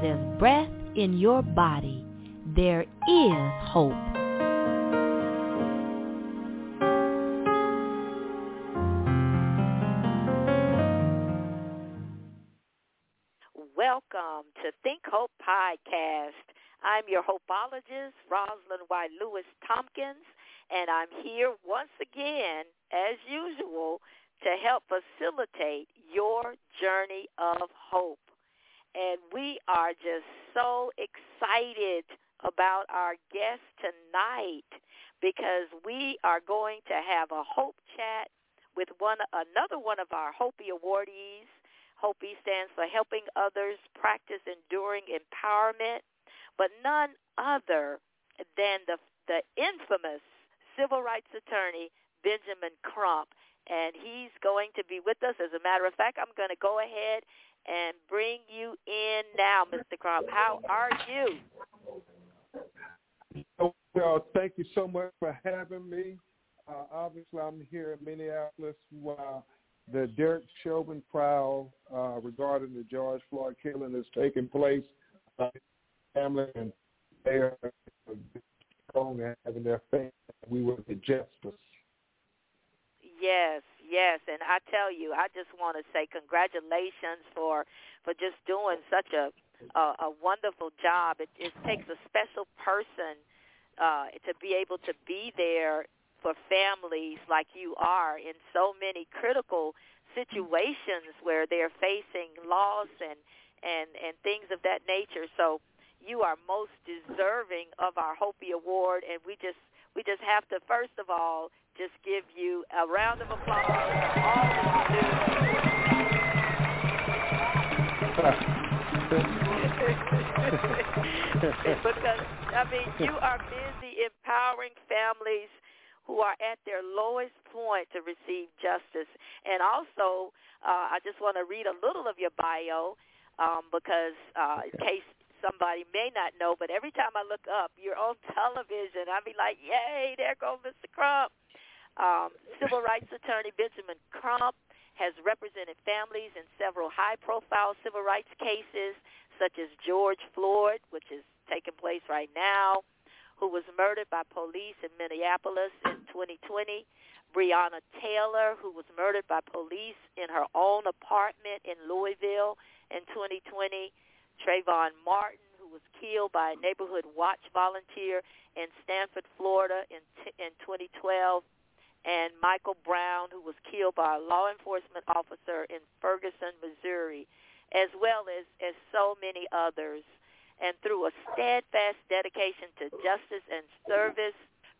there's breath in your body, there is hope. Welcome to Think Hope Podcast. I'm your hopeologist, Rosalind Y. Lewis Tompkins, and I'm here once again, as usual, to help facilitate your journey of hope. And we are just so excited about our guest tonight because we are going to have a hope chat with one another one of our HOPEE awardees. HOPEE stands for helping others practice enduring empowerment, but none other than the the infamous civil rights attorney Benjamin Crump and he's going to be with us. As a matter of fact, I'm going to go ahead and bring you in now, Mr. Crump. How are you? Well, thank you so much for having me. Uh, obviously, I'm here in Minneapolis while the Derek Chauvin trial uh, regarding the George Floyd killing is taking place. Uh, family and they are strong and having their faith. We will get justice. Yes, yes, and I tell you, I just want to say congratulations for for just doing such a a, a wonderful job. It, it takes a special person uh, to be able to be there for families like you are in so many critical situations where they're facing loss and and and things of that nature. So you are most deserving of our HOPEE Award, and we just we just have to first of all just give you a round of applause for all that you do. because I mean, you are busy empowering families who are at their lowest point to receive justice. And also, uh, I just want to read a little of your bio um, because uh, in case somebody may not know, but every time I look up, you're on television. I be like, yay, there goes Mr. Crump. Um, civil rights attorney Benjamin Crump has represented families in several high-profile civil rights cases, such as George Floyd, which is taking place right now, who was murdered by police in Minneapolis in 2020, Breonna Taylor, who was murdered by police in her own apartment in Louisville in 2020, Trayvon Martin, who was killed by a neighborhood watch volunteer in Stanford, Florida in, t- in 2012, and Michael Brown, who was killed by a law enforcement officer in Ferguson, Missouri, as well as, as so many others. And through a steadfast dedication to justice and service,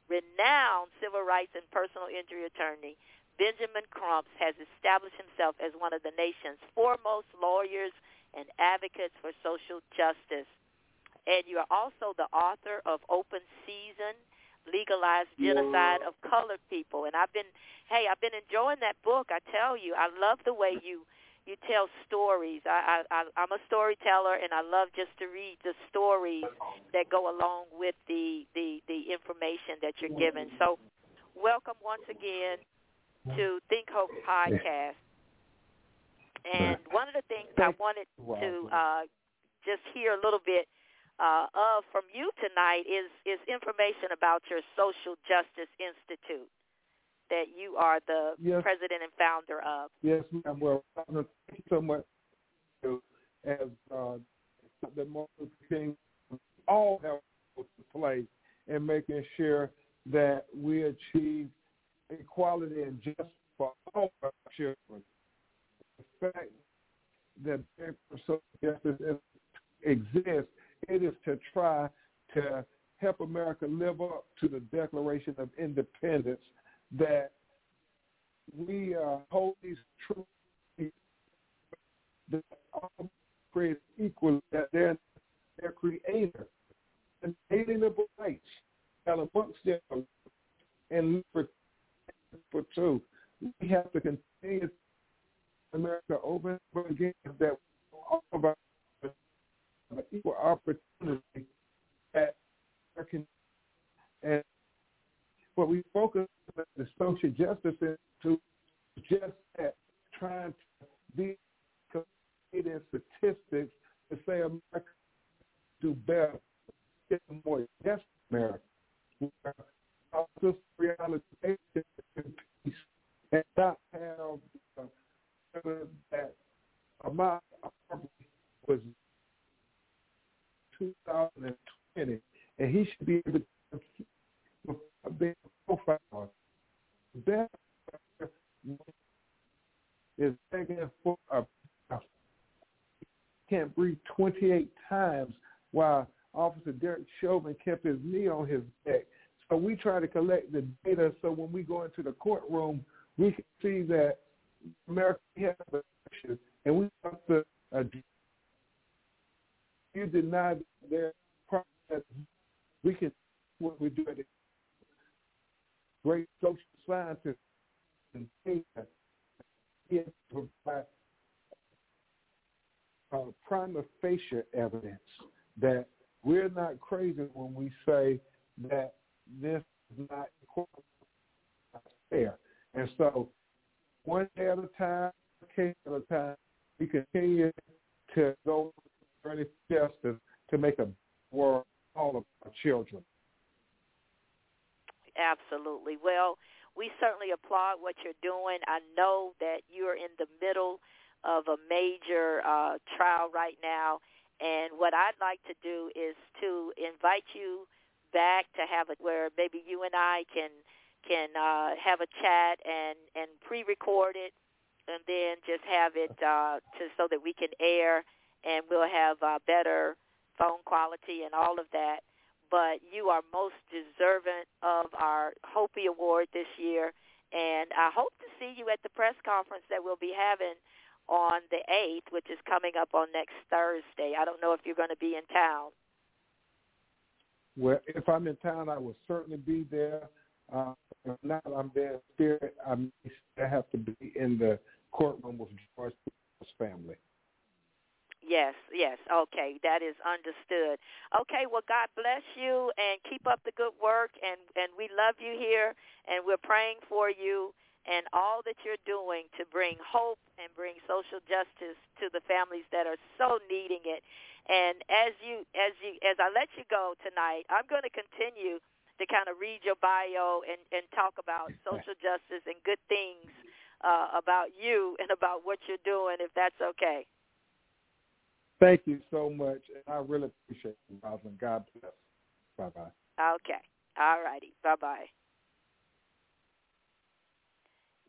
renowned civil rights and personal injury attorney Benjamin Crumps has established himself as one of the nation's foremost lawyers and advocates for social justice. And you are also the author of Open Season, legalized genocide of colored people. And I've been, hey, I've been enjoying that book. I tell you, I love the way you you tell stories. I, I, I'm a storyteller, and I love just to read the stories that go along with the the the information that you're given. So, welcome once again to Think Hope podcast. And one of the things I wanted to uh, just hear a little bit uh, of from you tonight is is information about your Social Justice Institute that you are the yes. president and founder of. Yes, ma'am. Well, thank you so much. As uh, the most thing, all have to play in making sure that we achieve equality and justice for all our children. The fact that social justice exists it is to try to help America live up to the Declaration of Independence that we uh, hold these truths that all created equal, that they're their creator, and alienable rights and amongst them and for, for two. We have to continue America over and over again that all of our equal opportunity at American and what we focus on the social justice to just that trying to be in statistics to say America do better, get more yes America. Sister reality peace and not have uh, that amount was 2020, and he should be able to be profile. That is begging for a can't breathe 28 times while Officer Derek Chauvin kept his knee on his neck. So we try to collect the data so when we go into the courtroom, we can see that America has a and we have to uh, you deny their process. We can what we do at great social scientists and data provide uh, prima facie evidence that we're not crazy when we say that this is not fair. And so one day at a time, case at a time, we continue to go for justice to make a world all of our children. Absolutely. Well, we certainly applaud what you're doing. I know that you're in the middle of a major uh, trial right now, and what I'd like to do is to invite you back to have it where maybe you and I can can uh, have a chat and and pre-record it, and then just have it uh, to so that we can air, and we'll have uh, better phone quality and all of that. But you are most deserving of our HOPEE Award this year, and I hope to see you at the press conference that we'll be having on the 8th, which is coming up on next Thursday. I don't know if you're going to be in town. Well, if I'm in town, I will certainly be there. Uh, if not, I'm there in spirit. I may have to be in the courtroom with George's family. Yes, yes. Okay, that is understood. Okay, well, God bless you and keep up the good work, and and we love you here, and we're praying for you and all that you're doing to bring hope and bring social justice to the families that are so needing it. And as you as you as I let you go tonight, I'm going to continue to kind of read your bio and and talk about social justice and good things uh, about you and about what you're doing, if that's okay. Thank you so much, and I really appreciate you, Rosalind. God bless. Bye bye. Okay. All righty. Bye bye.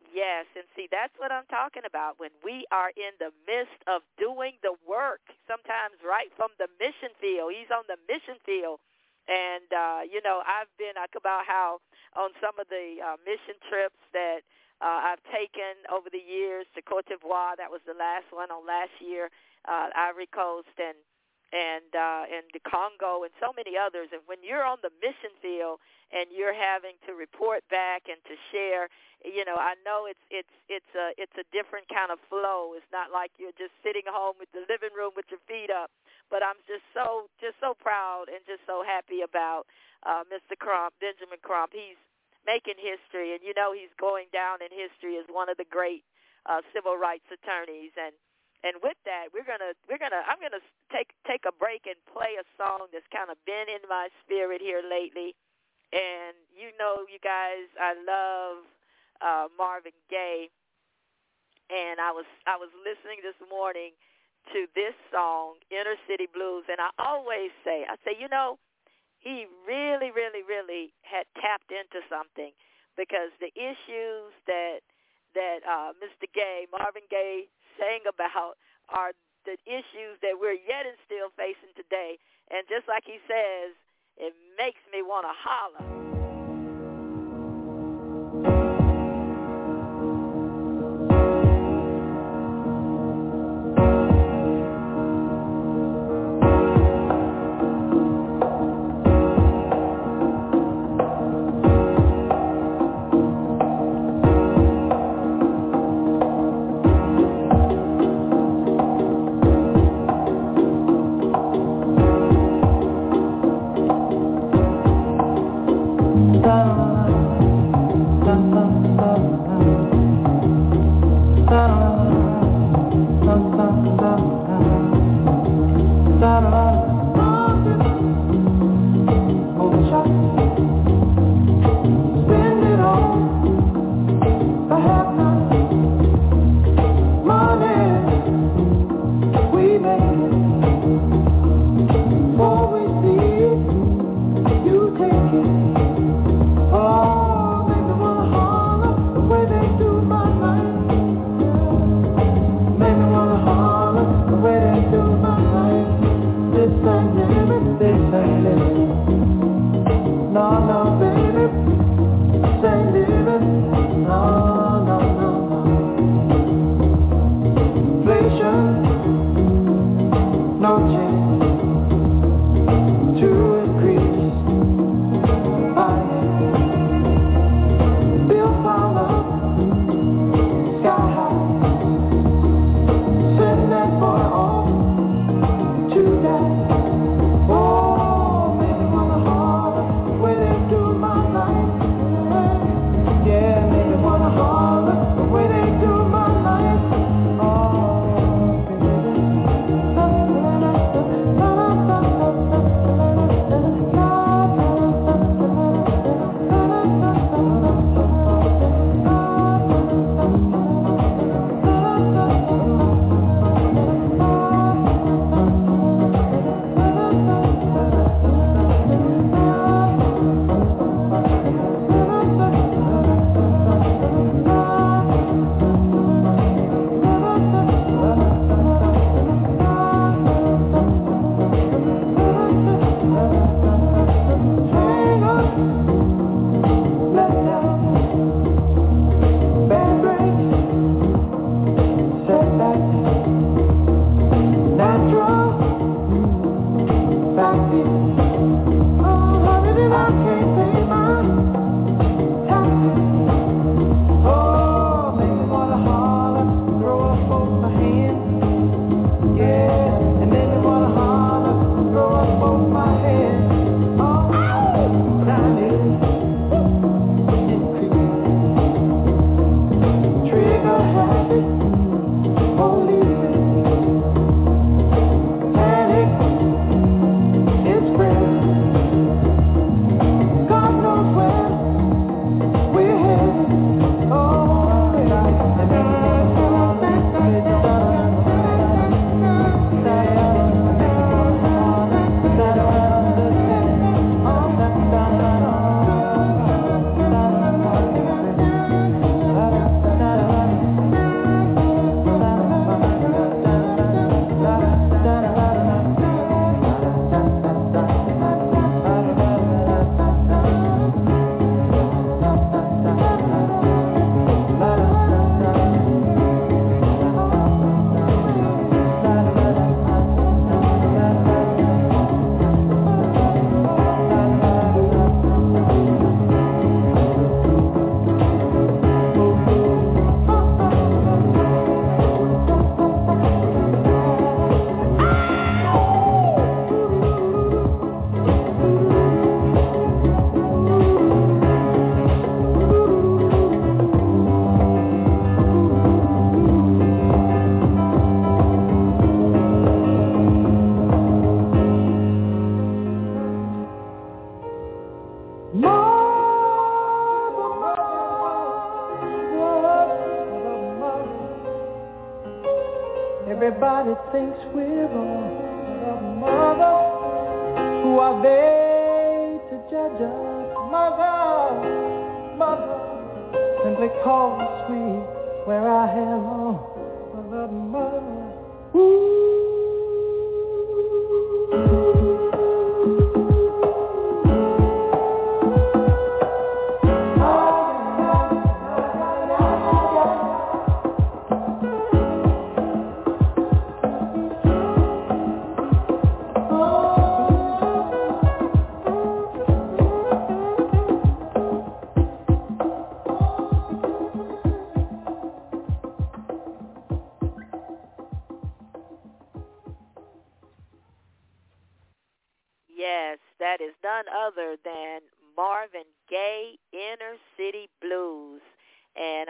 Yes, and see, that's what I'm talking about. When we are in the midst of doing the work, sometimes right from the mission field. He's on the mission field. And, uh, you know, I've been, I about how on some of the uh, mission trips that uh, I've taken over the years to Cote d'Ivoire, that was the last one on last year, uh, Ivory Coast, and and uh, and the Congo and so many others. And when you're on the mission field and you're having to report back and to share, you know, I know it's it's it's a it's a different kind of flow. It's not like you're just sitting home with the living room with your feet up. But I'm just so just so proud and just so happy about uh, Mr. Crump, Benjamin Crump. He's making history, and you know he's going down in history as one of the great uh, civil rights attorneys and and with that, we're gonna we're gonna I'm gonna take take a break and play a song that's kind of been in my spirit here lately. And you know, you guys, I love uh, Marvin Gaye, and I was I was listening this morning to this song, Inner City Blues, and I always say, I say, you know, he really, really, really had tapped into something because the issues that that uh, Mr. Gaye, Marvin Gaye, saying about are the issues that we're yet and still facing today. And just like he says, it makes me want to holler.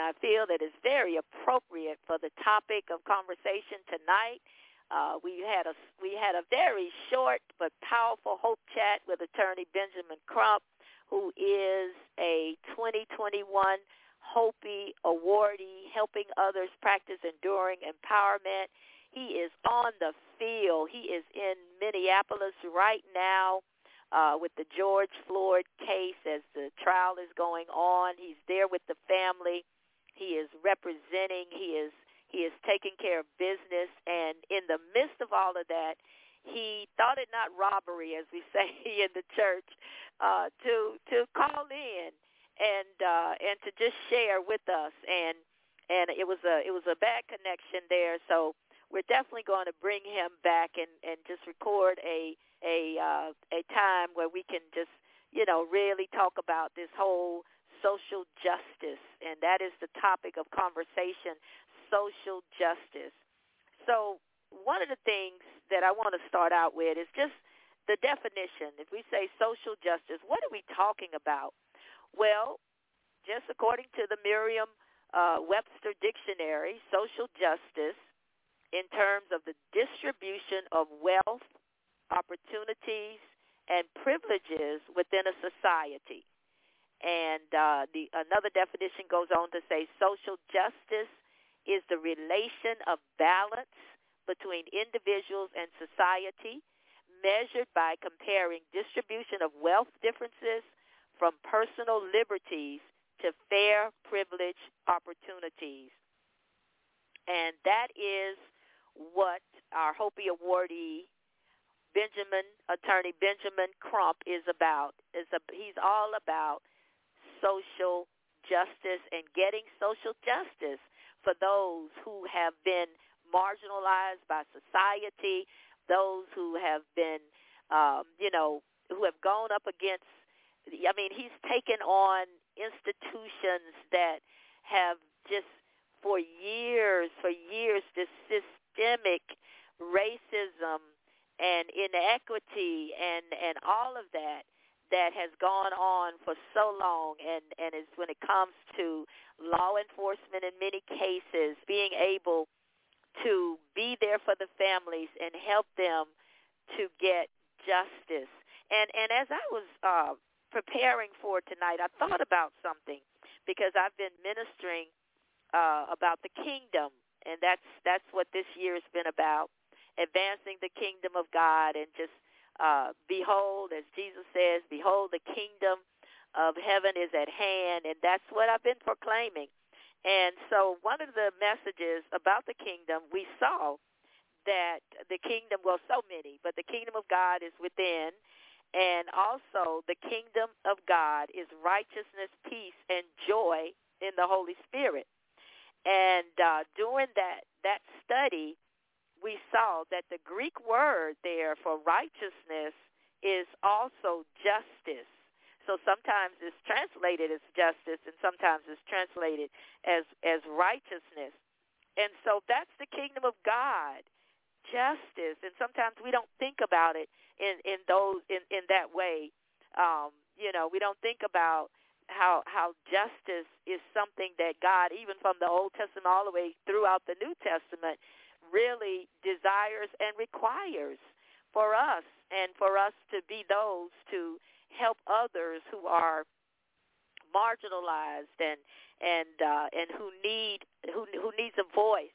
Of conversation tonight. Uh, we had a we had a very short but powerful hope chat with attorney Benjamin Crump, who is a 2021 HOPEE awardee, helping others practice enduring empowerment. He is on the field. He is in Minneapolis right now uh, with the George Floyd case as the trial is going on. He's there with the family. He is representing. He is he is taking care of business, and in the midst of all of that, he thought it not robbery, as we say in the church, uh, to to call in and uh, and to just share with us. And and it was a it was a bad connection there, so we're definitely going to bring him back and and just record a a uh, a time where we can just you know really talk about this whole social justice, and that is the topic of conversation social justice. So one of the things that I want to start out with is just the definition. If we say social justice, what are we talking about? Well, just according to the Merriam uh, Dictionary, social justice in terms of the distribution of wealth, opportunities, and privileges within a society. And uh, the another definition goes on to say social justice is the relation of balance between individuals and society measured by comparing distribution of wealth differences from personal liberties to fair privilege opportunities. And that is what our HOPEE awardee, Benjamin, attorney Benjamin Crump, is about. Is a, he's all about social justice and getting social justice for those who have been marginalized by society, those who have been, um, you know, who have gone up against. I mean, he's taken on institutions that have just for years, for years, this systemic racism and inequity and and all of that that has gone on for so long and and is when it comes to law enforcement in many cases being able to be there for the families and help them to get justice. And and as I was uh preparing for tonight I thought about something because I've been ministering uh about the kingdom and that's that's what this year has been about advancing the kingdom of God and just uh, behold, as Jesus says, behold, the kingdom of heaven is at hand, and that's what I've been proclaiming. And so one of the messages about the kingdom, we saw that the kingdom, well, so many, but the kingdom of God is within, and also the kingdom of God is righteousness, peace, and joy in the Holy Spirit. And uh, during that that study, we saw that the Greek word there for righteousness is also justice. So sometimes it's translated as justice and sometimes it's translated as as righteousness. And so that's the kingdom of God, justice. And sometimes we don't think about it in in those in in that way. Um, you know, we don't think about how how justice is something that God, even from the Old Testament all the way throughout the New Testament, really desires and requires for us and for us to be those to help others who are marginalized and and uh, and who need who who needs a voice,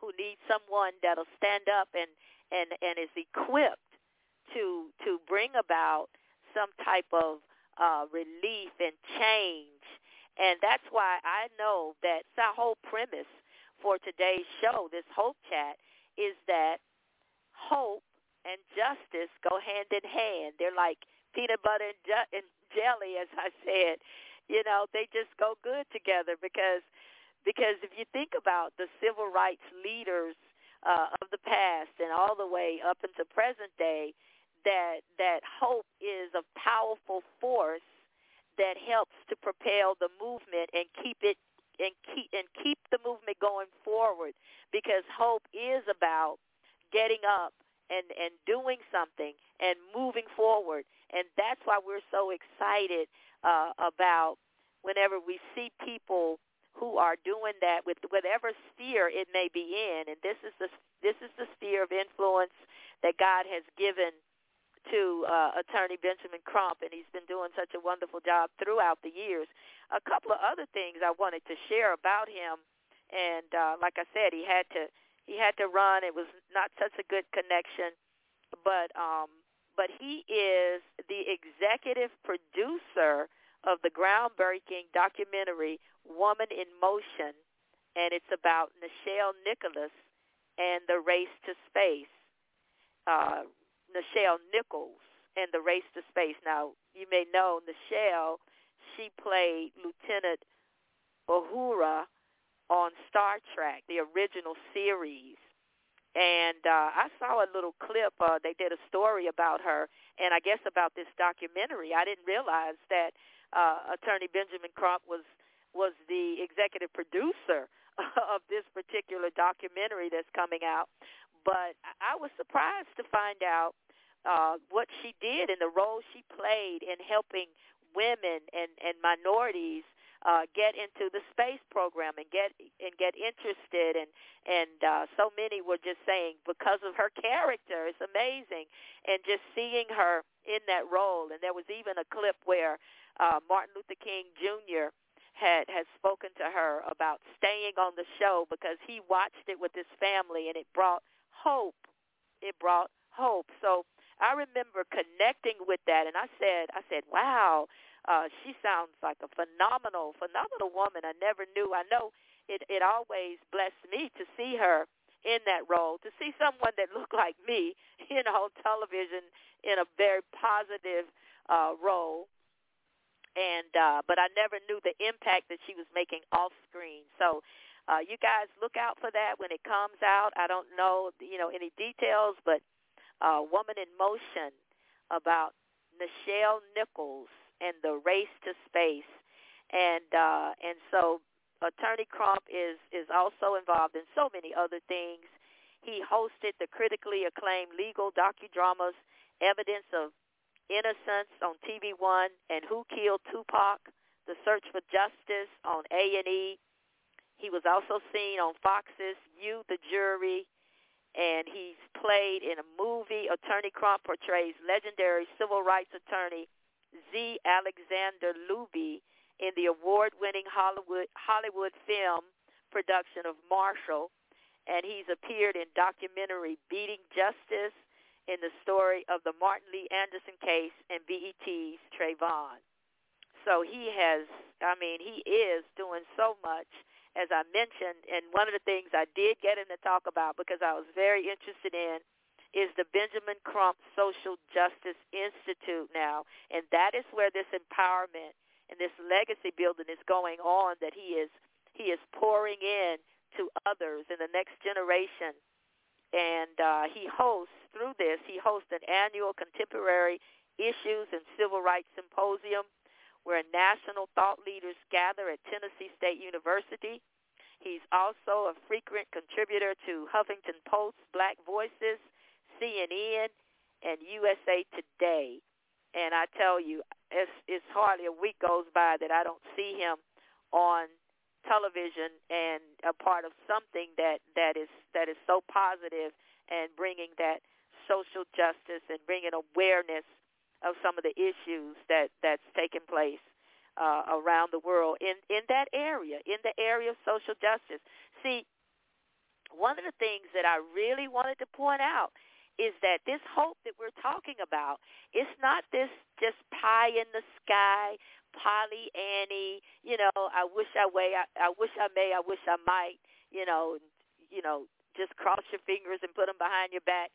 who need someone that'll stand up and and and is equipped to to bring about some type of uh, relief and change. And that's why I know that the whole premise for today's show, this Hope Chat, is that hope and justice go hand in hand. They're like peanut butter and, ju- and jelly, as I said. You know, they just go good together because because if you think about the civil rights leaders uh, of the past and all the way up into present day, that that hope is a powerful force that helps to propel the movement and keep it and keep and keep the movement going forward because hope is about getting up and and doing something and moving forward. And that's why we're so excited uh, about whenever we see people who are doing that with whatever sphere it may be in. And this is the this is the sphere of influence that God has given to uh, attorney Benjamin Crump, and he's been doing such a wonderful job throughout the years. A couple of other things I wanted to share about him, and uh, like I said, he had to he had to run. It was not such a good connection, but um, but he is the executive producer of the groundbreaking documentary Woman in Motion, and it's about Nichelle Nicholas and the race to space. Uh, Nichelle Nichols in The Race to Space. Now, you may know Nichelle, she played Lieutenant Uhura on Star Trek, the original series. And uh, I saw a little clip. Uh, they did a story about her, and I guess about this documentary. I didn't realize that uh, Attorney Benjamin Crump was was the executive producer of this particular documentary that's coming out. But I was surprised to find out uh, what she did and the role she played in helping women and, and minorities uh, get into the space program and get and get interested and and uh, so many were just saying because of her character it's amazing and just seeing her in that role and there was even a clip where uh, Martin Luther King Jr. had had spoken to her about staying on the show because he watched it with his family and it brought hope it brought hope so I remember connecting with that, and I said, I said, wow, uh, she sounds like a phenomenal, phenomenal woman. I never knew. I know it. It always blessed me to see her in that role, to see someone that looked like me, you know, on television in a very positive uh, role. And uh, but I never knew the impact that she was making off screen. So uh, you guys look out for that when it comes out. I don't know, you know, any details, but uh, Woman in Motion about Nichelle Nichols and the race to space. And uh, and so Attorney Crump is is also involved in so many other things. He hosted the critically acclaimed legal docudramas Evidence of Innocence on TV One and Who Killed Tupac, The Search for Justice on A&E. He was also seen on Fox's You, the Jury, and he's played in a movie. Attorney Crump portrays legendary civil rights attorney Z. Alexander Looby in the award-winning Hollywood Hollywood film production of Marshall, and he's appeared in documentary Beating Justice in the story of the Martin Lee Anderson case and BET's Trayvon. So he has, I mean, he is doing so much as I mentioned, and one of the things I did get him to talk about because I was very interested in is the Benjamin Crump Social Justice Institute now, and that is where this empowerment and this legacy building is going on that he is he is pouring in to others in the next generation. And uh, he hosts through this, he hosts an annual contemporary issues and civil rights symposium where national thought leaders gather at Tennessee State University. He's also a frequent contributor to Huffington Post, Black Voices, CNN, and USA Today. And I tell you, it's, it's hardly a week goes by that I don't see him on television and a part of something that that is that is so positive and bringing that social justice and bringing awareness of some of the issues that that's taken place uh, around the world in in that area, in the area of social justice. See, one of the things that I really wanted to point out is that this hope that we're talking about, it's not this just pie in the sky, Polly Annie, you know, I wish I way I, I wish I may, I wish I might, you know, you know, just cross your fingers and put them behind your back.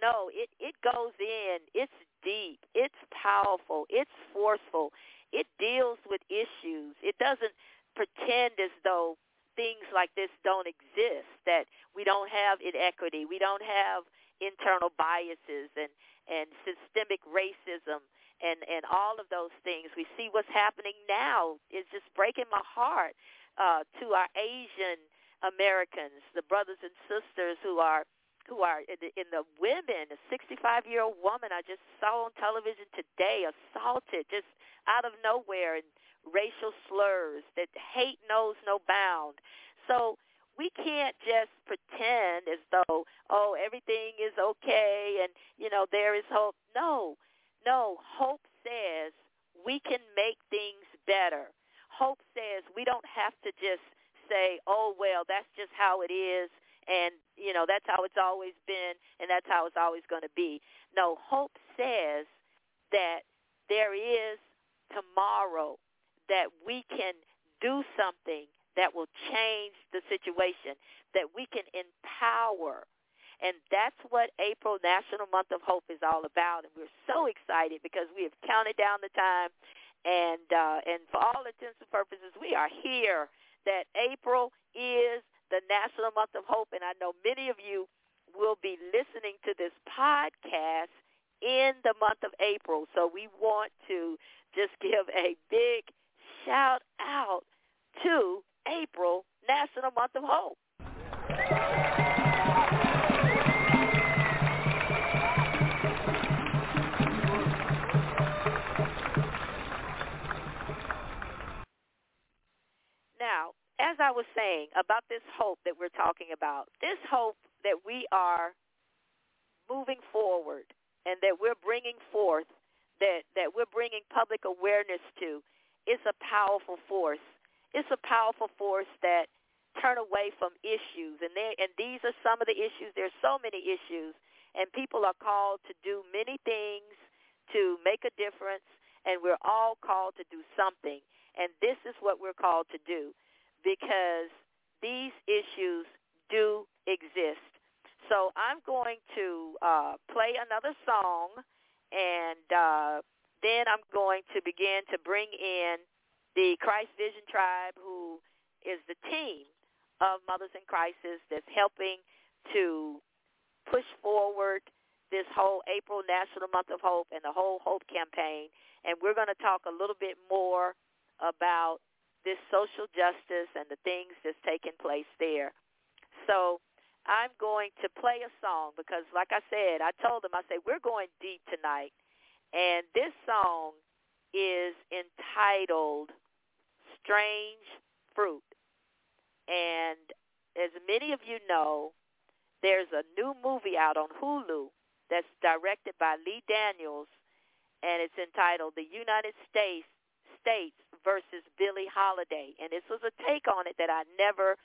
No, it it goes in. It's deep. It's powerful. It's forceful. It deals with issues. It doesn't pretend as though things like this don't exist, that we don't have inequity, we don't have internal biases and, and systemic racism and, and all of those things. We see what's happening now. It's just breaking my heart uh, to our Asian Americans, the brothers and sisters who are who are in the, in the women, a 65-year-old woman I just saw on television today assaulted just out of nowhere and racial slurs that hate knows no bound. So we can't just pretend as though oh everything is okay and you know there is hope. No no hope says we can make things better. Hope says we don't have to just say oh well that's just how it is and you know that's how it's always been and that's how it's always going to be no hope says that there is tomorrow that we can do something that will change the situation, that we can empower. And that's what April National Month of Hope is all about. And we're so excited because we have counted down the time. And, uh, and for all intents and purposes, we are here that April is the National Month of Hope. And I know many of you will be listening to this podcast in the month of April. So we want to just give a big shout out to April, National Month of Hope. Now, as I was saying about this hope that we're talking about, this hope that we are moving forward and that we're bringing forth, that, that we're bringing public awareness to, is a powerful force it's a powerful force that turn away from issues. And they, and these are some of the issues. There's so many issues. And people are called to do many things to make a difference. And we're all called to do something. And this is what we're called to do because these issues do exist. So I'm going to uh, play another song, and uh, then I'm going to begin to bring in the Christ Vision Tribe, who is the team of Mothers in Crisis that's helping to push forward this whole April National Month of Hope and the whole Hope campaign. And we're going to talk a little bit more about this social justice and the things that's taking place there. So I'm going to play a song because, like I said, I told them, I said, we're going deep tonight. And this song is entitled Strange Fruit. And as many of you know, there's a new movie out on Hulu that's directed by Lee Daniels, and it's entitled The United States States versus Billie Holiday. And this was a take on it that I never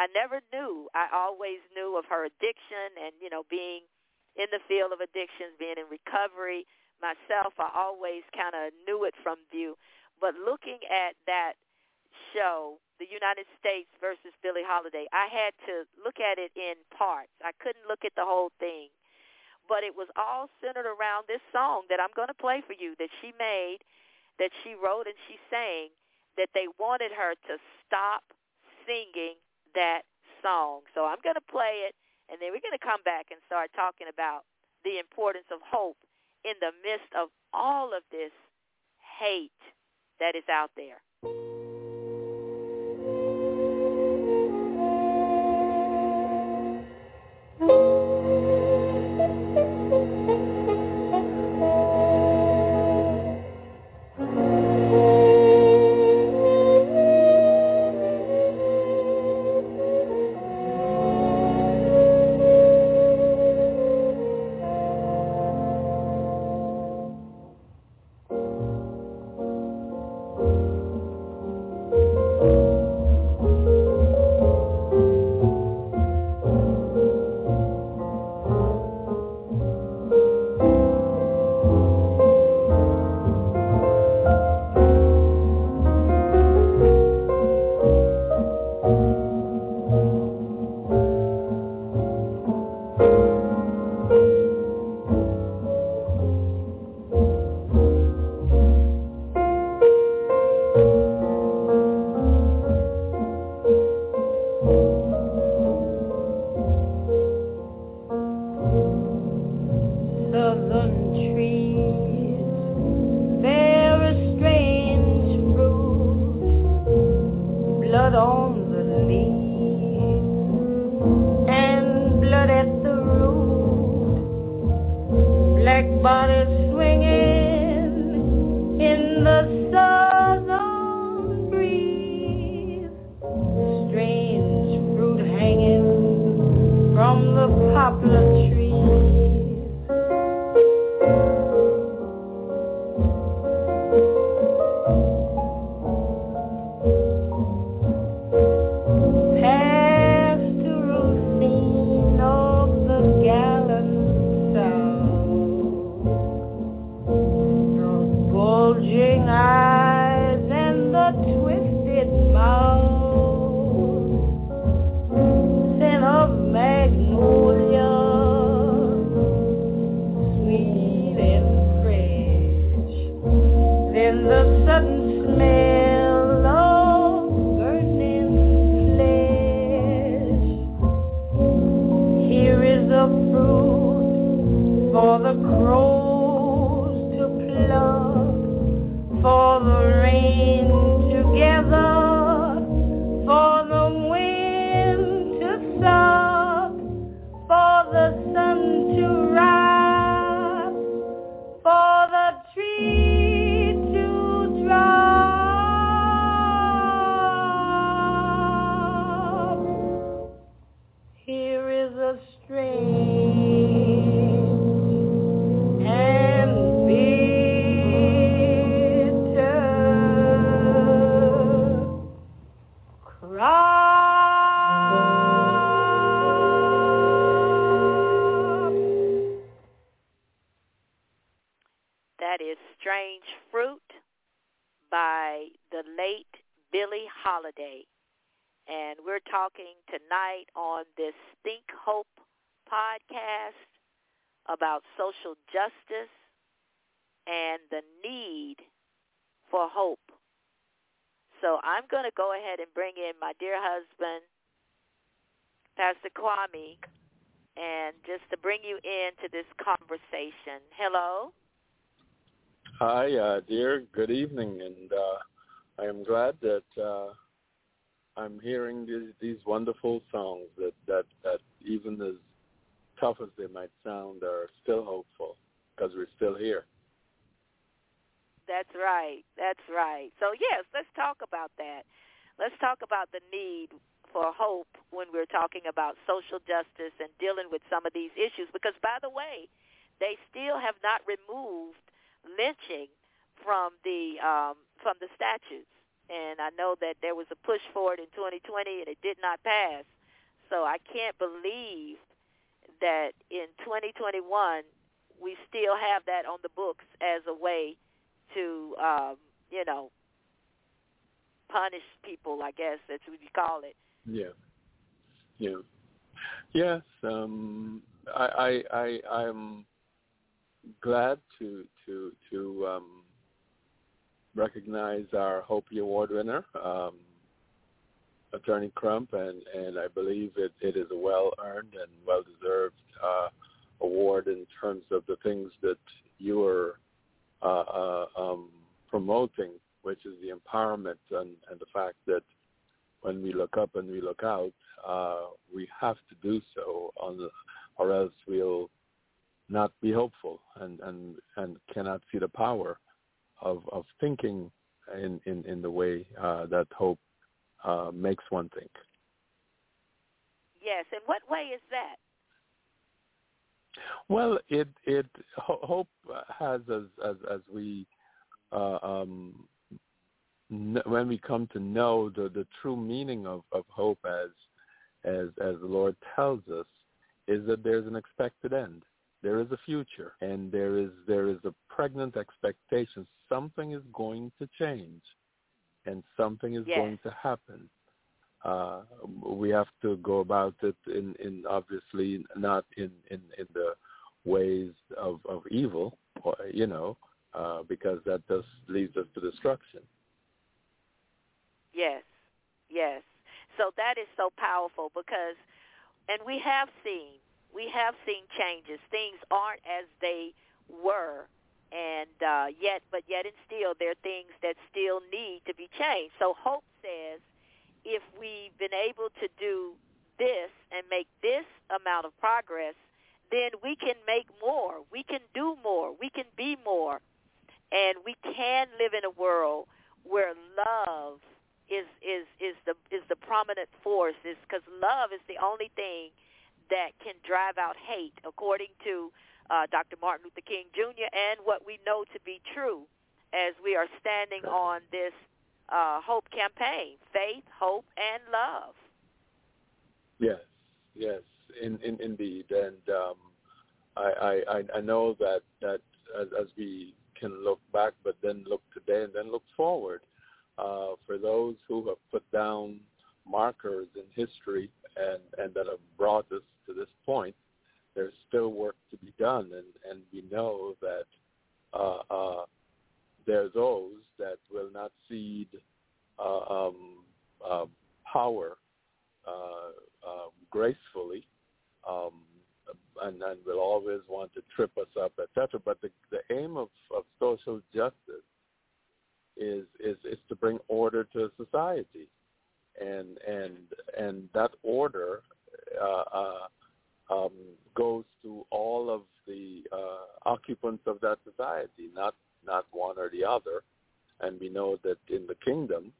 I never knew. I always knew of her addiction and, you know, being in the field of addictions, being in recovery myself. I always kind of knew it from view. But looking at that show, the United States versus Billie Holiday, I had to look at it in parts. I couldn't look at the whole thing. But it was all centered around this song that I'm going to play for you that she made, that she wrote and she sang, that they wanted her to stop singing that song. So I'm going to play it, and then we're going to come back and start talking about the importance of hope in the midst of all of this hate that is out there. From the and the need for hope. So I'm going to go ahead and bring in my dear husband, Pastor Kwame, and just to bring you into this conversation. Hello. Hi, uh, dear. Good evening, and uh, I am glad that uh, I'm hearing these, these wonderful songs that, that that even as tough as they might sound, are still hopeful because we're still here. That's right. That's right. So yes, let's talk about that. Let's talk about the need for hope when we're talking about social justice and dealing with some of these issues because by the way, they still have not removed lynching from the um from the statutes. And I know that there was a push for it in 2020 and it did not pass. So I can't believe that in 2021 we still have that on the books as a way to um, you know punish people. I guess that's what you call it. Yeah. Yeah. Yes. Um, I, I I I'm glad to to to um, recognize our HOPEE Award winner, um, Attorney Crump, and and I believe it it is a well earned and well deserved uh, award in terms of the things that you are. Uh, uh, um, promoting, which is the empowerment and, and the fact that when we look up and we look out, uh, we have to do so, the, or else we'll not be hopeful and, and, and cannot see the power of, of thinking in, in, in the way uh, that hope uh, makes one think. Yes, and what way is that? Well, it it hope has as as as we uh, um, n- when we come to know the the true meaning of of hope as as as the Lord tells us is that there's an expected end. There is a future, and there is there is a pregnant expectation. Something is going to change, and something is yes. going to happen. Uh, we have to go about it in, in obviously not in, in, in the ways of, of evil, or, you know, uh, because that just leads us to destruction. Yes, yes. So that is so powerful because, and we have seen, we have seen changes. Things aren't as they were and uh, yet, but yet and still, there are things that still need to be changed. So hope says if we've been able to do this and make this amount of progress, then we can make more. We can do more. We can be more. And we can live in a world where love is is is the is the prominent force is because love is the only thing that can drive out hate according to uh, Dr. Martin Luther King Jr. and what we know to be true as we are standing on this uh, hope campaign, faith, hope, and love. Yes, yes, in, in, indeed, and um, I, I I know that that as, as we can look back, but then look today and then look forward. Uh, for those who have put down markers in history and, and that have brought us to this point, there's still work to be done, and, and we know that uh, uh, there are those not cede uh, um, uh, power uh, uh, gracefully um, and, and will always want to trip us up, etc. But the, the aim of, of social justice is, is is to bring order to society, and and and that order uh, uh, um, goes to all of the uh, occupants of that society, not not one or the other. And we know that in the kingdom,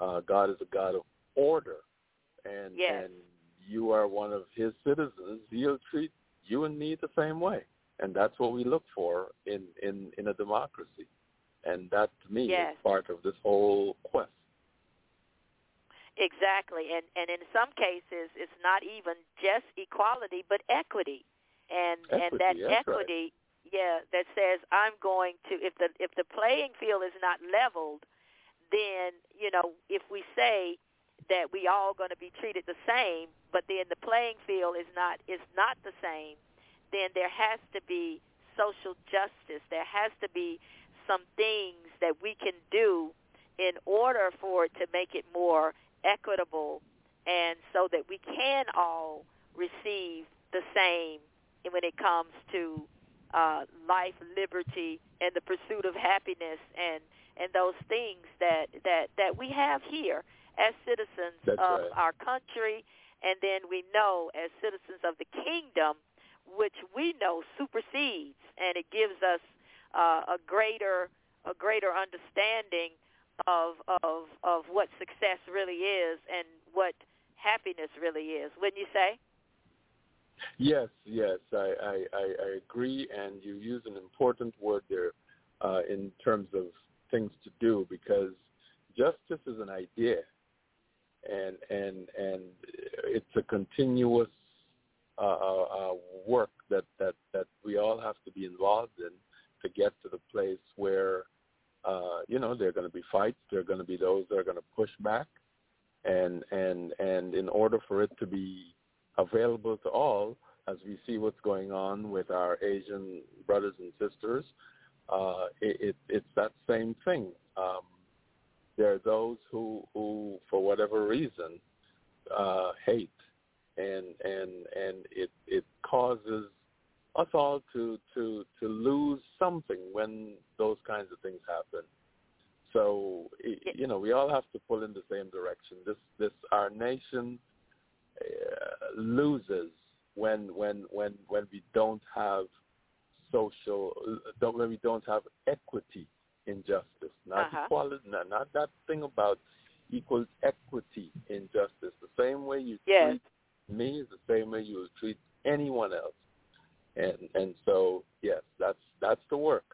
uh, God is a God of order, and yes. and you are one of His citizens. He'll treat you and me the same way, and that's what we look for in in in a democracy, and that to me yes. is part of this whole quest. Exactly, and and in some cases, it's not even just equality, but equity, and equity, and that equity, right. Yeah, that says I'm going to if the if the playing field is not leveled, then you know if we say that we all going to be treated the same, but then the playing field is not is not the same, then there has to be social justice. There has to be some things that we can do in order for it to make it more equitable and so that we can all receive the same when it comes to uh, life, liberty, and the pursuit of happiness and, and those things that, that, that we have here as citizens That's of right. our country. And then we know as citizens of the kingdom, which we know supersedes, and it gives us uh, a greater a greater understanding of of of what success really is and what happiness really is. Wouldn't you say? Yes, yes, I, I, I, I agree, and you use an important word there uh, in terms of things to do because justice is an idea, and and and it's a continuous uh, uh, work that, that that we all have to be involved in to get to the place where uh, you know there are going to be fights, there are going to be those that are going to push back, and and and in order for it to be available to all, as we see what's going on with our Asian brothers and sisters, uh, it, it, it's that same thing. Um, there are those who, who, for whatever reason, uh, hate, and and and it it causes us all to to to lose something when those kinds of things happen. So you know, we all have to pull in the same direction. This this our nation uh, loses when when when when we don't have social don't, when we don't have equity in justice, not uh-huh. equality, not, not that thing about equals equity in justice. The same way you yes. treat me is the same way you will treat anyone else. And and so yes, that's that's the work.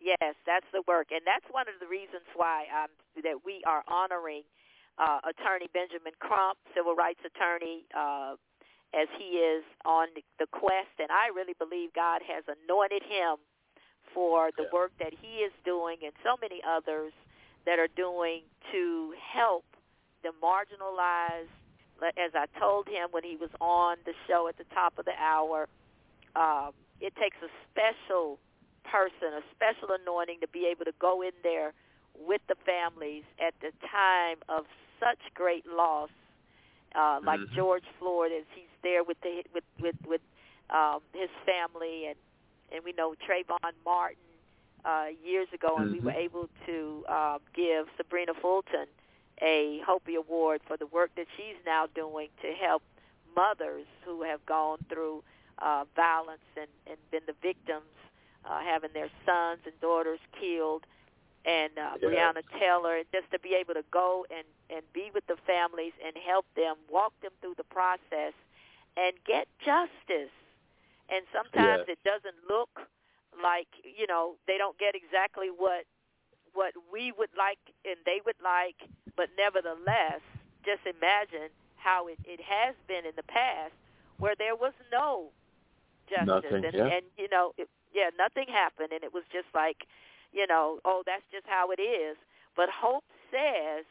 Yes, that's the work, and that's one of the reasons why um, that we are honoring uh, Attorney Benjamin Crump, civil rights attorney, uh, as he is on the quest. And I really believe God has anointed him for the Yeah. work that he is doing, and so many others that are doing to help the marginalized. As I told him when he was on the show at the top of the hour, um, it takes a special person, a special anointing to be able to go in there with the families at the time of such great loss, uh, like Mhm. George Floyd, as he's there with the with with with um, his family, and and we know Trayvon Martin uh, years ago, and we Mhm. were able to uh, give Sabrina Fulton a HOPEE Award for the work that she's now doing to help mothers who have gone through uh, violence and, and been the victims, uh, having their sons and daughters killed, and uh, yes. Breonna Taylor, just to be able to go and and be with the families and help them, walk them through the process, and get justice. And sometimes yes. it doesn't look like you know they don't get exactly what what we would like and they would like, but nevertheless, just imagine how it, it has been in the past where there was no justice nothing, and, yeah. and you know it, yeah nothing happened and it was just like you know oh that's just how it is. But hope says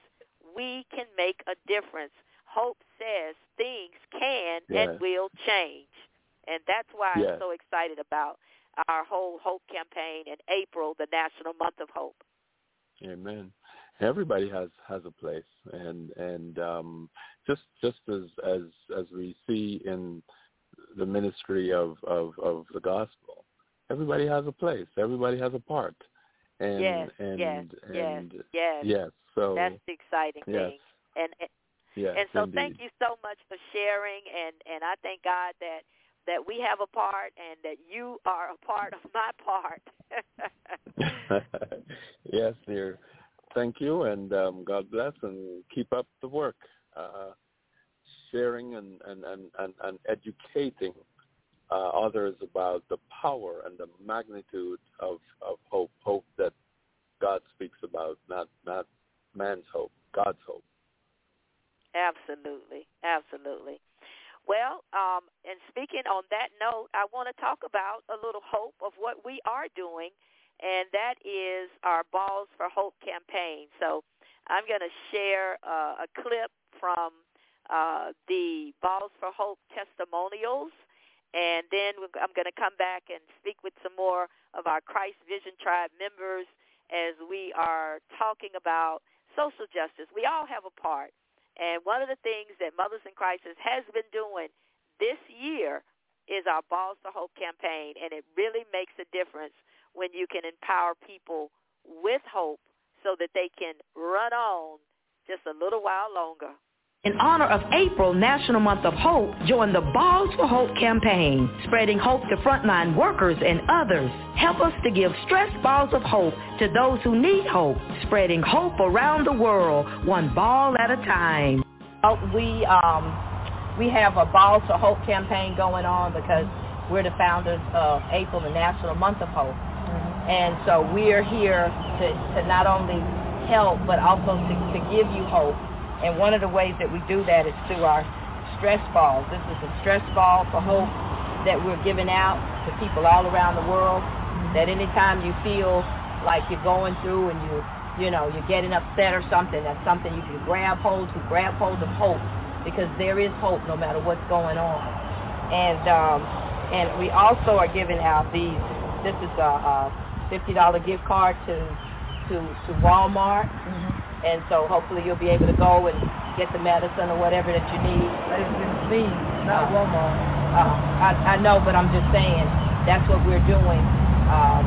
we can make a difference. Hope says things can yes. and will change. And that's why yes. i'm so excited about our whole hope campaign in april the national month of hope. Amen. Everybody has has a place. And and um just just as as as we see in the ministry of of of the gospel everybody has a place. Everybody has a part and yes, and yes, and yes, yes so that's the exciting yes. thing and yes, and so indeed. thank you so much for sharing and and I thank God that that we have a part and that you are a part of my part yes dear thank you, and um, God bless, and keep up the work, uh, sharing and, and, and, and, and educating uh, others about the power and the magnitude of, of hope, hope that God speaks about, not not man's hope, God's hope. Absolutely, absolutely. Well, um, and speaking on that note, I want to talk about a little hope of what we are doing and that is our Balls for Hope campaign. So I'm going to share uh, a clip from uh, the Balls for Hope testimonials, and then I'm going to come back and speak with some more of our Christ Vision Tribe members as we are talking about social justice. We all have a part. And one of the things that Mothers in Crisis has been doing this year is our Balls to Hope campaign, and it really makes a difference when you can empower people with hope so that they can run on just a little while longer. In honor of April National Month of Hope, join the Balls for Hope campaign, spreading hope to frontline workers and others. Help us to give stress balls of hope to those who need hope, spreading hope around the world, one ball at a time. Oh, we um, we have a Balls for Hope campaign going on because we're the founders of April, the National Month of Hope. And so we are here to, to not only help, but also to, to give you hope. And one of the ways that we do that is through our stress balls. This is a stress ball for hope that we're giving out to people all around the world. That anytime you feel like you're going through and you, you know, you're getting upset or something, that's something you can grab hold to, grab hold of hope, because there is hope no matter what's going on. And um, and we also are giving out these. This is a, a fifty dollar gift card to to to Walmart, mm-hmm. and so hopefully you'll be able to go and get the medicine or whatever that you need. It's me, not Walmart. Uh, I I know, but I'm just saying that's what we're doing. Um,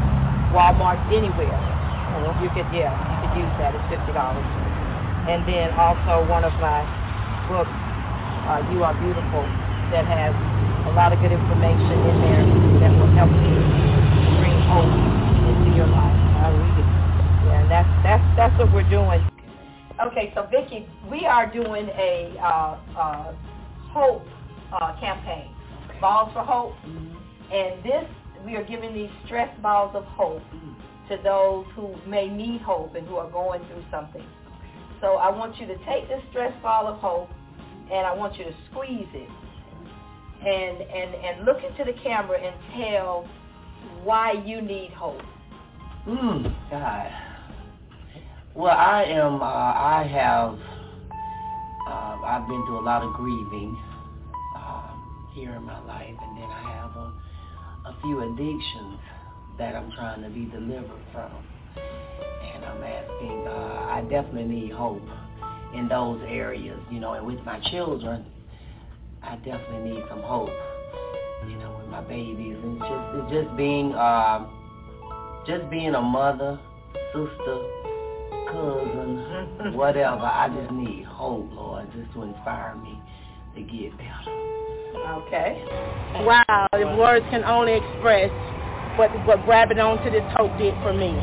Walmart anywhere. Mm-hmm. You could yeah, you could use that. It's fifty dollars. And then also one of my books, uh, You Are Beautiful, that has a lot of good information in there that will help you bring hope into your life. I read it. That's that's that's what we're doing. Okay, so Vicki, we are doing a uh, uh, hope uh, campaign, balls for hope, mm-hmm. and this we are giving these stress balls of hope to those who may need hope and who are going through something. So I want you to take this stress ball of hope, and I want you to squeeze it, and and and look into the camera and tell why you need hope. Mm, God. Well, I am. Uh, I have. Uh, I've been through a lot of grieving um, here in my life, and then I have a, a few addictions that I'm trying to be delivered from. And I'm asking. Uh, I definitely need hope in those areas, you know. And with my children, I definitely need some hope, you know, with my babies, and just just being. Uh, just being a mother, sister, cousin, whatever. I just need hope, Lord, just to inspire me to get better. Okay. Wow, the words can only express what what grabbing onto this hope did for me.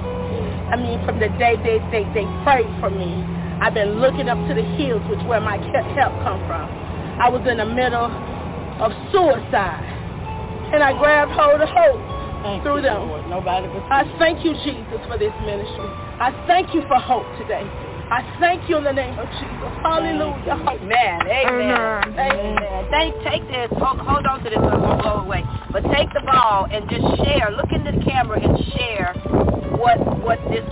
I mean, from the day they they, they prayed for me, I've been looking up to the hills, which where my help come from. I was in the middle of suicide, and I grabbed hold of hope Thank through you, them. Lord. Nobody but I thank you, Jesus, for this ministry. I thank you for hope today. I thank you in the name of Jesus. Hallelujah. Amen. Amen. Amen. Thank, take this. Hold, hold on to this one. Won't blow away. But take the ball and just share. Look into the camera and share what what this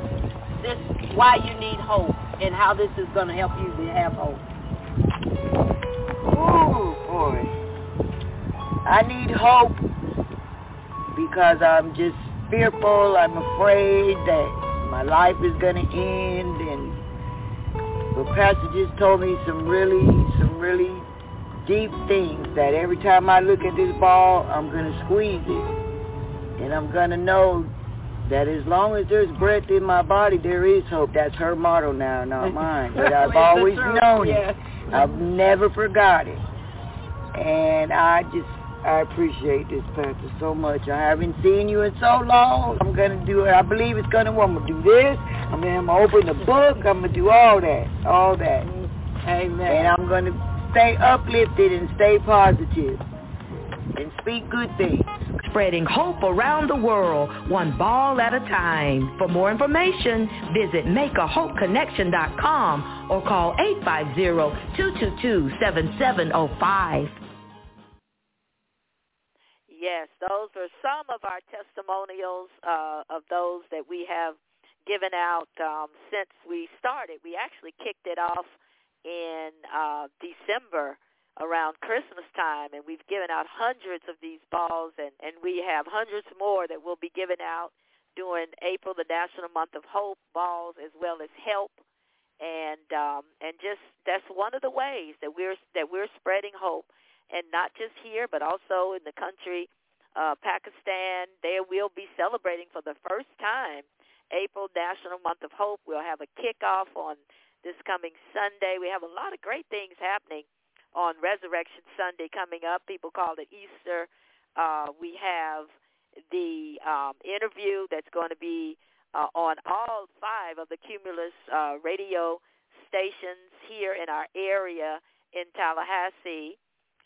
this why you need hope and how this is going to help you to have hope. Ooh, boy. I need hope because I'm just fearful. I'm afraid that my life is going to end. And the pastor just told me some really, some really deep things that every time I look at this ball, I'm going to squeeze it. And I'm going to know that as long as there's breath in my body, there is hope. That's her motto now, not mine. But I've always known it. I've never forgot it. And I just, I appreciate this, Pastor, so much. I haven't seen you in so long. I'm going to do it. I believe it's going to, work. I'm going to do this. I'm going to open the book. I'm going to do all that, all that. Amen. And I'm going to stay uplifted and stay positive and speak good things. Spreading hope around the world, one ball at a time. For more information, visit makeahopeconnection.com or call 850-222-7705. Yes, those are some of our testimonials uh, of those that we have given out um, since we started. We actually kicked it off in uh, December around Christmas time, and we've given out hundreds of these balls, and, and we have hundreds more that will be given out during April, the National Month of Hope balls, as well as help, and um, and just that's one of the ways that we're that we're spreading hope, and not just here, but also in the country, uh, Pakistan. They will be celebrating for the first time April National Month of Hope. We'll have a kickoff on this coming Sunday. We have a lot of great things happening on Resurrection Sunday coming up. People call it Easter. Uh, we have the um, interview that's going to be uh, on all five of the Cumulus uh, radio stations here in our area in Tallahassee,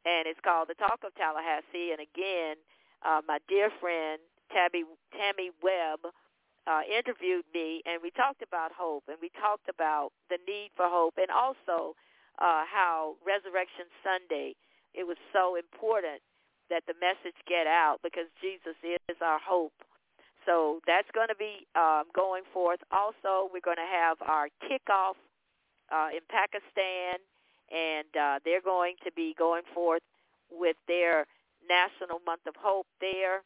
and it's called The Talk of Tallahassee. And again, uh, my dear friend Tabby Tammy Webb uh, interviewed me, and we talked about hope, and we talked about the need for hope, and also uh, how Resurrection Sunday it was so important that the message get out because Jesus is our hope. So that's going to be um, going forth. Also, we're going to have our kickoff uh, in Pakistan, and uh, they're going to be going forth with their National Month of Hope there,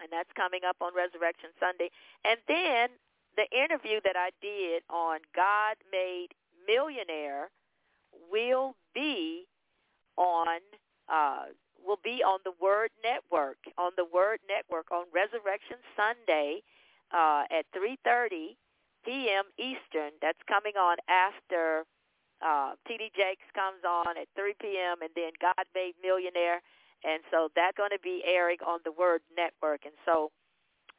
and that's coming up on Resurrection Sunday. And then the interview that I did on God Made Millionaire will be on uh, will be on the Word Network on the Word Network on Resurrection Sunday uh, at 3:30 p.m. Eastern. That's coming on after uh, T.D. Jakes comes on at 3 p.m. and then God Made Millionaire, and so that's going to be airing on the Word Network. And so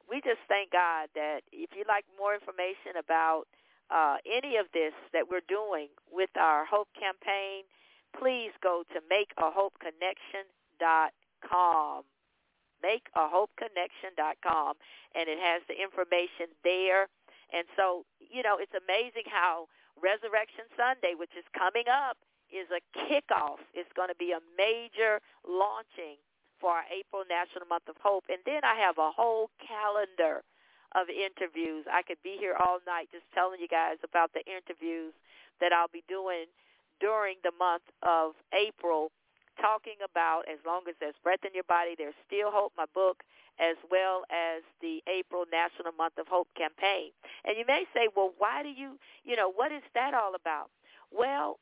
we just thank God that if you'd like more information about uh, any of this that we're doing with our Hope campaign, please go to makeahopeconnection.com. Makeahopeconnection.com, and it has the information there. And so, you know, it's amazing how Resurrection Sunday, which is coming up, is a kickoff. It's going to be a major launching for our April National Month of Hope. And then I have a whole calendar of interviews. I could be here all night just telling you guys about the interviews that I'll be doing during the month of April, talking about as long as there's breath in your body, there's still hope, my book, as well as the April National Month of Hope campaign. And you may say, well, why do you, you know, what is that all about? Well,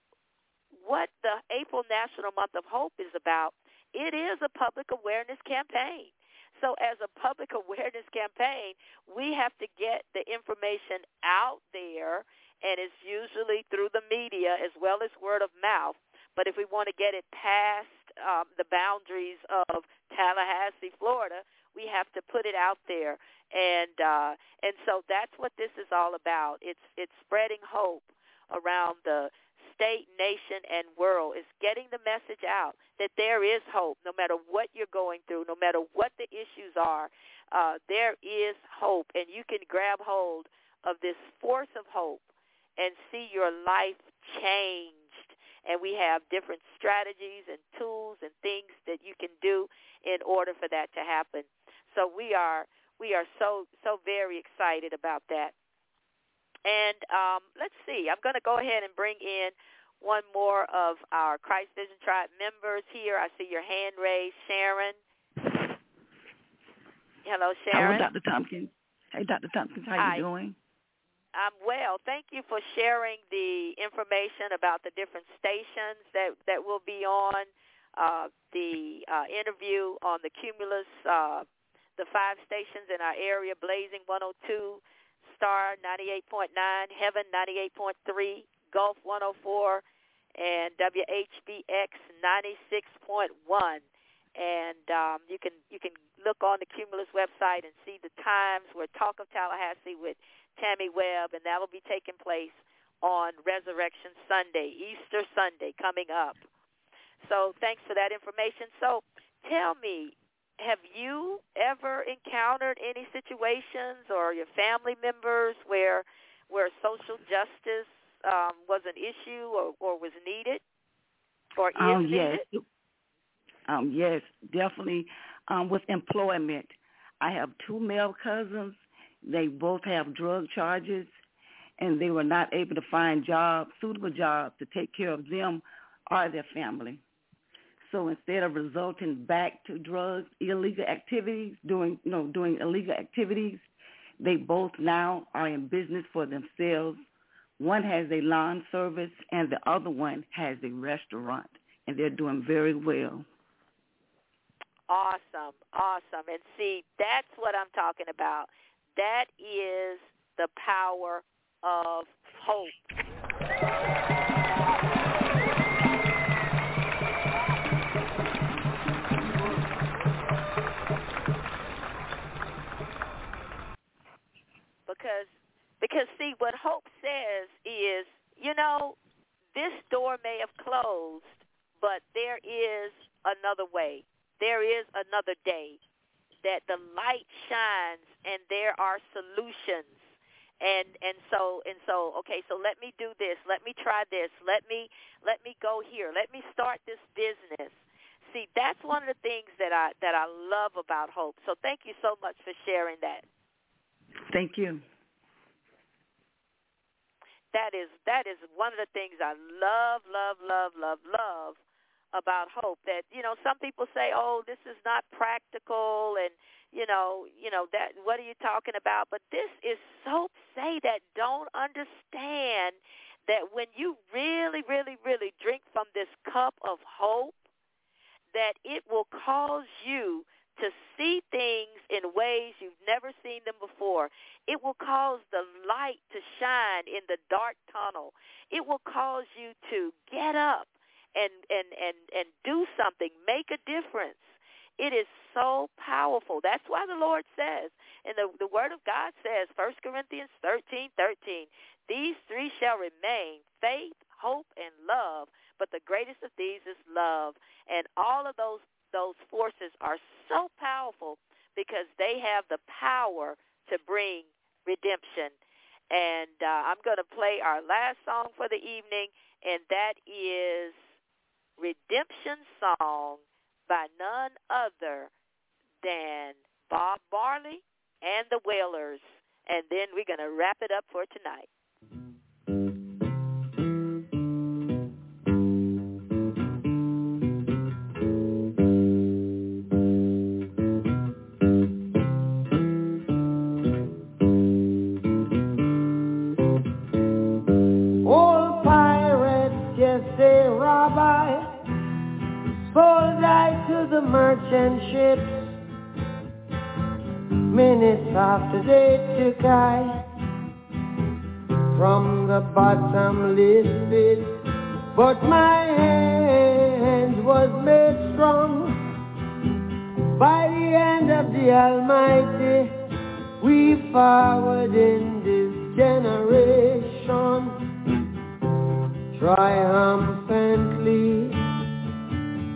what the April National Month of Hope is about, it is a public awareness campaign. So as a public awareness campaign, we have to get the information out there, and it's usually through the media as well as word of mouth. But if we want to get it past um, the boundaries of Tallahassee, Florida, we have to put it out there, and uh, and so that's what this is all about. It's it's spreading hope around the state, nation, and world. It's getting the message out that there is hope, no matter what you're going through, no matter what the issues are. Uh, there is hope, and you can grab hold of this force of hope and see your life changed. And we have different strategies and tools and things that you can do in order for that to happen. So we are we are so so very excited about that. And um, let's see, I'm going to go ahead and bring in one more of our Christ Vision Tribe members here. I see your hand raised, Sharon. Hello, Sharon. Hello, Dr. Tompkins. Hey, Dr. Tompkins, how Hi. you doing? I'm well. Thank you for sharing the information about the different stations that that will be on uh, the uh, interview on the Cumulus, uh, the five stations in our area: Blazing 102, Star 98.9, Heaven 98.3, Gulf 104, and WHBX 96.1. And um, you can you can look on the Cumulus website and see the times where Talk of Tallahassee with Tammy Webb, and that will be taking place on Resurrection Sunday, Easter Sunday coming up. So thanks for that information. So tell me, have you ever encountered any situations or your family members where where social justice um, was an issue or, or was needed or is um, needed? Yes. Um, yes, definitely. Um, with employment, I have two male cousins. They both have drug charges, and they were not able to find jobs, suitable jobs, to take care of them or their family. So instead of resulting back to drugs, illegal activities, doing you know doing illegal activities, they both now are in business for themselves. One has a lawn service, and the other one has a restaurant, and they're doing very well. Awesome, awesome. And see, that's what I'm talking about. That is the power of hope. because because see what hope says is you know this door may have closed but there is another way there is another day that the light shines and there are solutions. And and so and so okay so let me do this. Let me try this. Let me let me go here. Let me start this business. See that's one of the things that i that i love about hope. So thank you so much for sharing that. Thank you. That is that is one of the things I love, love, love, love, love about hope. That you know, some people say, "Oh, this is not practical," and you know, you know that. What are you talking about? But this is so say that don't understand that when you really, really, really drink from this cup of hope, that it will cause you to see things in ways you've never seen them before. It will cause the light to shine in the dark tunnel. It will cause you to get up and and and and do something, make a difference. It is so powerful. That's why the Lord says, and the, the Word of God says, 1 Corinthians 13, 13, these three shall remain, faith, hope, and love, but the greatest of these is love. And all of those those forces are so powerful because they have the power to bring redemption. And uh, I'm going to play our last song for the evening, and that is Redemption Song by none other than Bob Marley and the Wailers. And then we're going to wrap it up for tonight. The merchant ships minutes after they took I from the bottomless pit, but my hand was made strong by the hand of the Almighty. We forward in this generation triumphantly.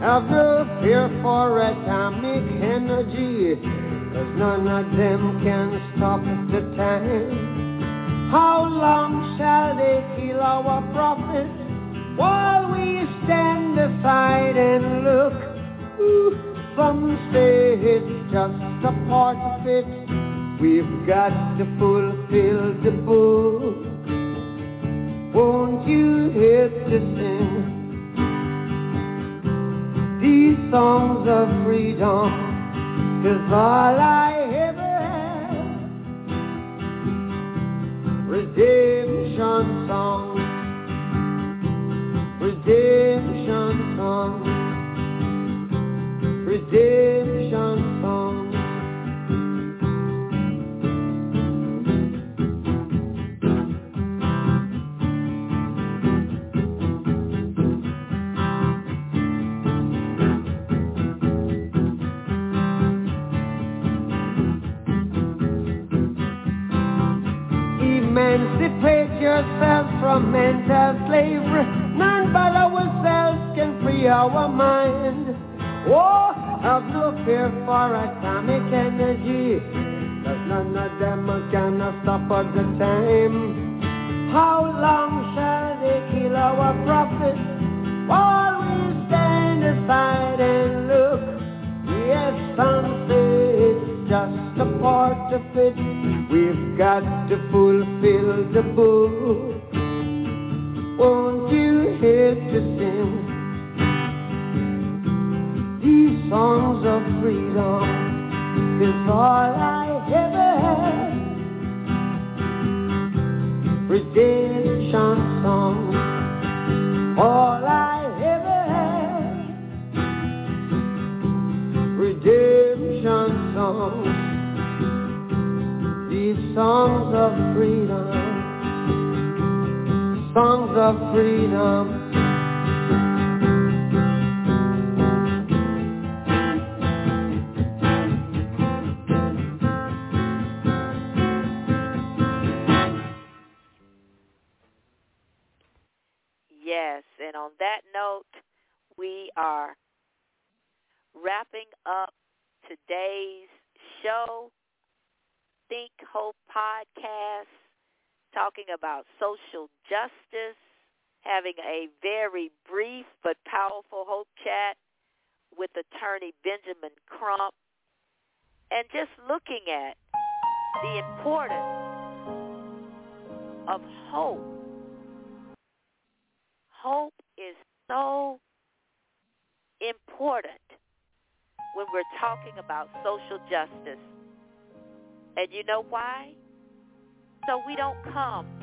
Have no fear for atomic energy Cause none of them can stop the time. How long shall they kill our prophets while we stand aside and look? Ooh, some say it's just a part of it. We've got to fulfill the book. Won't you help to sing these songs of freedom? Cause all I ever had Redemption songs Redemption songs Redemption about social justice, having a very brief but powerful Hope chat with attorney Benjamin Crump, and just looking at the importance of hope. Hope is so important when we're talking about social justice and you know why? So we don't come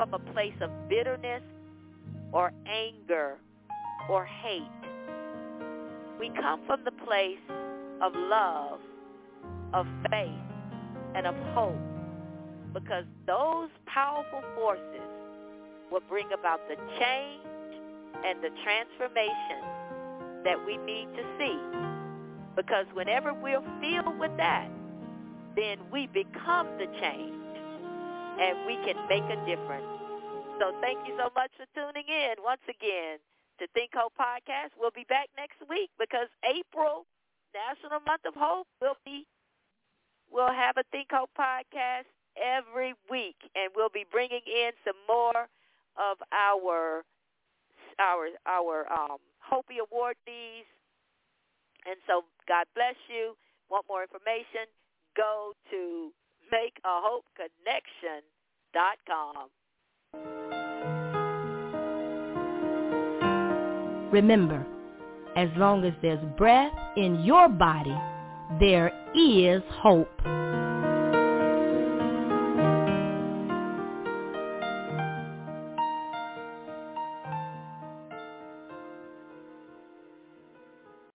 from a place of bitterness or anger or hate. We come from the place of love, of faith, and of hope because those powerful forces will bring about the change and the transformation that we need to see. Because whenever we're filled with that, then we become the change and we can make a difference. So thank you so much for tuning in once again to Think Hope Podcast. We'll be back next week because April, National Month of Hope, will be we'll have a Think Hope podcast every week and we'll be bringing in some more of our our our um HOPEE awardees. And so God bless you. Want more information? go to makeahopeconnection.com. Remember, as long as there's breath in your body, there is hope.